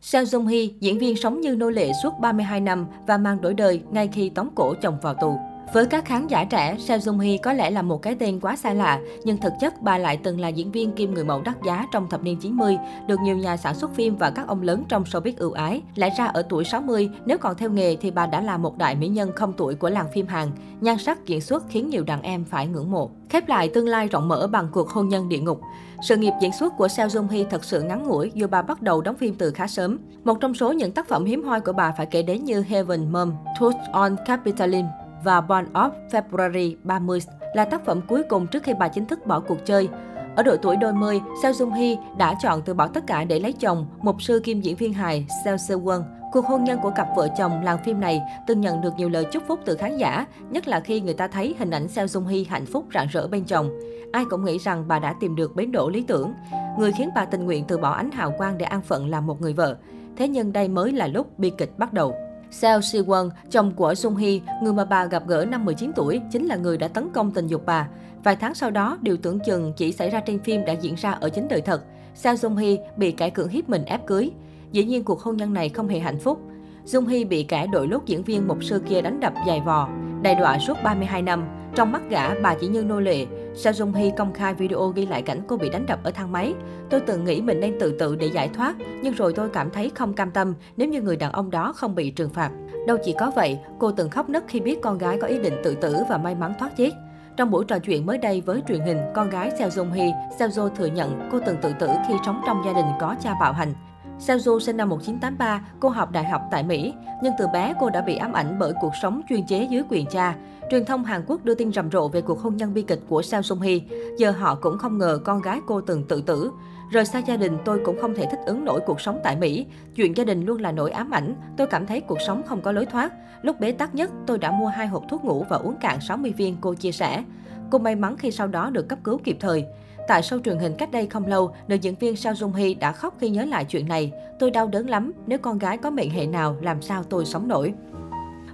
Seo Jung Hee, diễn viên sống như nô lệ suốt 32 năm và mang đổi đời ngay khi tống cổ chồng vào tù. Với các khán giả trẻ, Seo jung Hee có lẽ là một cái tên quá xa lạ, nhưng thực chất bà lại từng là diễn viên kim người mẫu đắt giá trong thập niên 90, được nhiều nhà sản xuất phim và các ông lớn trong showbiz ưu ái. Lẽ ra ở tuổi 60, nếu còn theo nghề thì bà đã là một đại mỹ nhân không tuổi của làng phim Hàn. Nhan sắc diễn xuất khiến nhiều đàn em phải ngưỡng mộ. Khép lại tương lai rộng mở bằng cuộc hôn nhân địa ngục. Sự nghiệp diễn xuất của Seo jung Hee thật sự ngắn ngủi dù bà bắt đầu đóng phim từ khá sớm. Một trong số những tác phẩm hiếm hoi của bà phải kể đến như Heaven Mom, Truth on Capitalism, và Born of February 30 là tác phẩm cuối cùng trước khi bà chính thức bỏ cuộc chơi. Ở độ tuổi đôi mươi, Seo Jung Hee đã chọn từ bỏ tất cả để lấy chồng, một sư kim diễn viên hài Seo Seo Won. Cuộc hôn nhân của cặp vợ chồng làng phim này từng nhận được nhiều lời chúc phúc từ khán giả, nhất là khi người ta thấy hình ảnh Seo Jung Hee hạnh phúc rạng rỡ bên chồng. Ai cũng nghĩ rằng bà đã tìm được bến đỗ lý tưởng, người khiến bà tình nguyện từ bỏ ánh hào quang để an phận làm một người vợ. Thế nhưng đây mới là lúc bi kịch bắt đầu. Seo Si Won, chồng của Sung Hee, người mà bà gặp gỡ năm 19 tuổi, chính là người đã tấn công tình dục bà. Vài tháng sau đó, điều tưởng chừng chỉ xảy ra trên phim đã diễn ra ở chính đời thật. Seo Sung Hee bị kẻ cưỡng hiếp mình ép cưới. Dĩ nhiên cuộc hôn nhân này không hề hạnh phúc. Dung Hy bị kẻ đội lốt diễn viên một sư kia đánh đập dài vò, đầy đọa suốt 32 năm. Trong mắt gã, bà chỉ như nô lệ. Sao Dung Hee công khai video ghi lại cảnh cô bị đánh đập ở thang máy. Tôi từng nghĩ mình nên tự tự để giải thoát, nhưng rồi tôi cảm thấy không cam tâm nếu như người đàn ông đó không bị trừng phạt. Đâu chỉ có vậy, cô từng khóc nấc khi biết con gái có ý định tự tử và may mắn thoát chết. Trong buổi trò chuyện mới đây với truyền hình, con gái Seo Jung Hee, Seo Jo thừa nhận cô từng tự tử khi sống trong gia đình có cha bạo hành. Seo sinh năm 1983, cô học đại học tại Mỹ, nhưng từ bé cô đã bị ám ảnh bởi cuộc sống chuyên chế dưới quyền cha. Truyền thông Hàn Quốc đưa tin rầm rộ về cuộc hôn nhân bi kịch của Seo Sung Hee. Giờ họ cũng không ngờ con gái cô từng tự tử. Rời xa gia đình, tôi cũng không thể thích ứng nổi cuộc sống tại Mỹ. Chuyện gia đình luôn là nỗi ám ảnh. Tôi cảm thấy cuộc sống không có lối thoát. Lúc bế tắc nhất, tôi đã mua hai hộp thuốc ngủ và uống cạn 60 viên, cô chia sẻ. Cô may mắn khi sau đó được cấp cứu kịp thời. Tại show truyền hình cách đây không lâu, nữ diễn viên Sao Jung Hee đã khóc khi nhớ lại chuyện này. Tôi đau đớn lắm, nếu con gái có mệnh hệ nào, làm sao tôi sống nổi.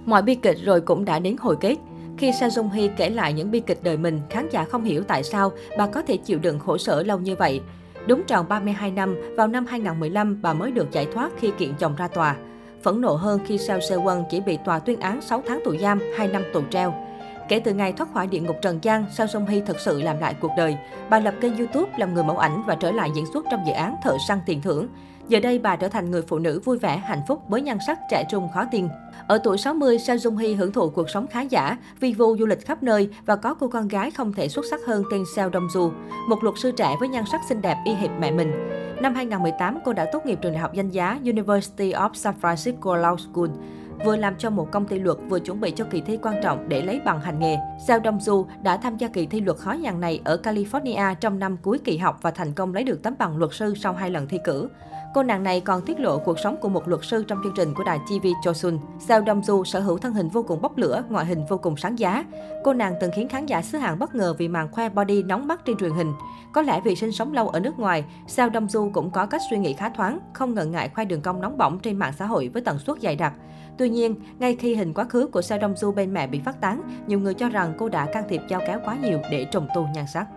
Mọi bi kịch rồi cũng đã đến hồi kết. Khi Sa Jung Hee kể lại những bi kịch đời mình, khán giả không hiểu tại sao bà có thể chịu đựng khổ sở lâu như vậy. Đúng tròn 32 năm, vào năm 2015, bà mới được giải thoát khi kiện chồng ra tòa. Phẫn nộ hơn khi Sao Se Won chỉ bị tòa tuyên án 6 tháng tù giam, 2 năm tù treo. Kể từ ngày thoát khỏi địa ngục Trần gian, Sao Song Hee thực sự làm lại cuộc đời. Bà lập kênh YouTube làm người mẫu ảnh và trở lại diễn xuất trong dự án Thợ săn tiền thưởng. Giờ đây bà trở thành người phụ nữ vui vẻ, hạnh phúc với nhan sắc trẻ trung khó tin. Ở tuổi 60, Sao Jung Hee hưởng thụ cuộc sống khá giả, vi vu du lịch khắp nơi và có cô con gái không thể xuất sắc hơn tên Seo Dong Ju, một luật sư trẻ với nhan sắc xinh đẹp y hệt mẹ mình. Năm 2018, cô đã tốt nghiệp trường đại học danh giá University of San Francisco Law School vừa làm cho một công ty luật vừa chuẩn bị cho kỳ thi quan trọng để lấy bằng hành nghề. Seo Dong Ju đã tham gia kỳ thi luật khó nhằn này ở California trong năm cuối kỳ học và thành công lấy được tấm bằng luật sư sau hai lần thi cử. Cô nàng này còn tiết lộ cuộc sống của một luật sư trong chương trình của đài TV Chosun. Sao Dong Ju sở hữu thân hình vô cùng bốc lửa, ngoại hình vô cùng sáng giá. Cô nàng từng khiến khán giả xứ Hàn bất ngờ vì màn khoe body nóng mắt trên truyền hình. Có lẽ vì sinh sống lâu ở nước ngoài, Sao Dong Ju cũng có cách suy nghĩ khá thoáng, không ngần ngại khoe đường cong nóng bỏng trên mạng xã hội với tần suất dày đặc. Tuy nhiên, ngay khi hình quá khứ của Sao Dong Ju bên mẹ bị phát tán, nhiều người cho rằng cô đã can thiệp giao kéo quá nhiều để trùng tu nhan sắc.